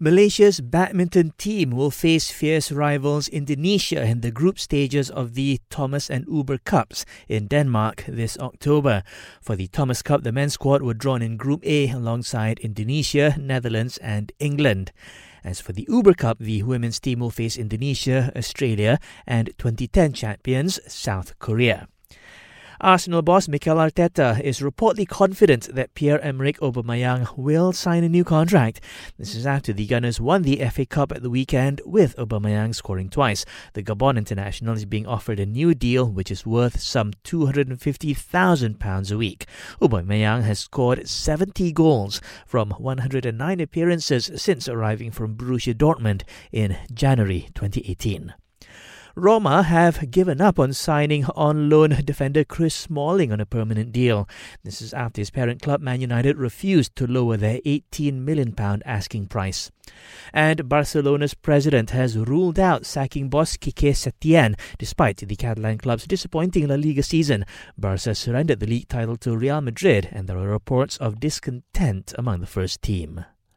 Malaysia's badminton team will face fierce rivals Indonesia in the group stages of the Thomas and Uber Cups in Denmark this October. For the Thomas Cup, the men's squad were drawn in Group A alongside Indonesia, Netherlands, and England. As for the Uber Cup, the women's team will face Indonesia, Australia, and 2010 champions South Korea. Arsenal boss Mikel Arteta is reportedly confident that Pierre-Emerick Aubameyang will sign a new contract. This is after the Gunners won the FA Cup at the weekend with Aubameyang scoring twice. The Gabon international is being offered a new deal which is worth some £250,000 a week. Aubameyang has scored 70 goals from 109 appearances since arriving from Borussia Dortmund in January 2018. Roma have given up on signing on loan defender Chris Smalling on a permanent deal. This is after his parent club Man United refused to lower their £18 million asking price. And Barcelona's president has ruled out sacking boss Quique Setien despite the Catalan club's disappointing La Liga season. Barca surrendered the league title to Real Madrid and there are reports of discontent among the first team.